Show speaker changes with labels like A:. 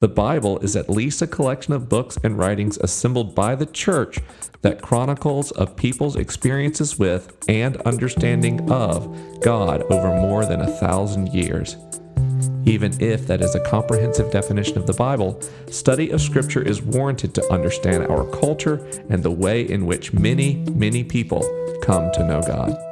A: The Bible is at least a collection of books and writings assembled by the church that chronicles of people's experiences with and understanding of God over more than a thousand years. Even if that is a comprehensive definition of the Bible, study of Scripture is warranted to understand our culture and the way in which many, many people come to know God.